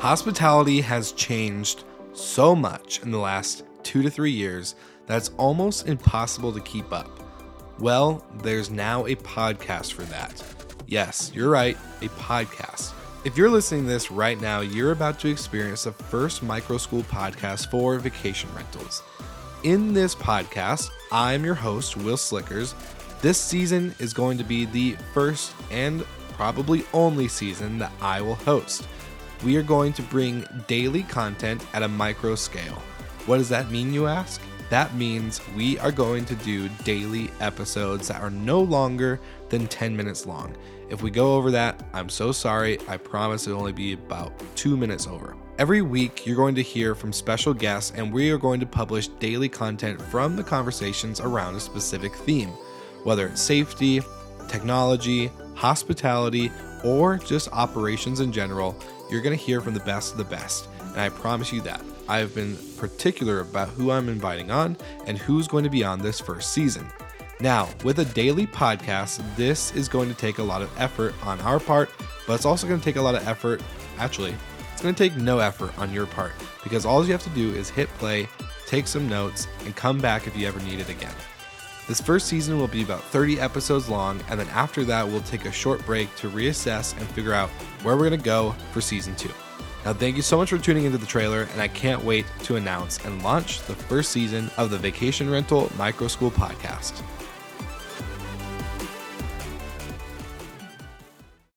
Hospitality has changed so much in the last two to three years that it's almost impossible to keep up. Well, there's now a podcast for that. Yes, you're right, a podcast. If you're listening to this right now, you're about to experience the first micro school podcast for vacation rentals. In this podcast, I'm your host, Wil Slickers. This season is going to be the first and probably only season that I will host. We are going to bring daily content at a micro scale. What does that mean, you ask? That means we are going to do daily episodes that are no longer than 10 minutes long. If we go over that, I'm so sorry. I promise it'll only be about two minutes over. Every week, you're going to hear from special guests, and we are going to publish daily content from the conversations around a specific theme, whether it's safety, technology, hospitality, or just operations in general. You're going to hear from the best of the best, and I promise you that. I have been particular about who I'm inviting on and who's going to be on this first season. Now, with a daily podcast, this is going to take a lot of effort on our part, but it's also going to take a lot of effort, actually, it's going to take no effort on your part because all you have to do is hit play, take some notes, and come back if you ever need it again. This first season will be about 30 episodes long, and then after that, we'll take a short break to reassess and figure out where we're going to go for season two. Now, thank you so much for tuning into the trailer, and I can't wait to announce and launch the first season of the Vacation Rental Micro School podcast.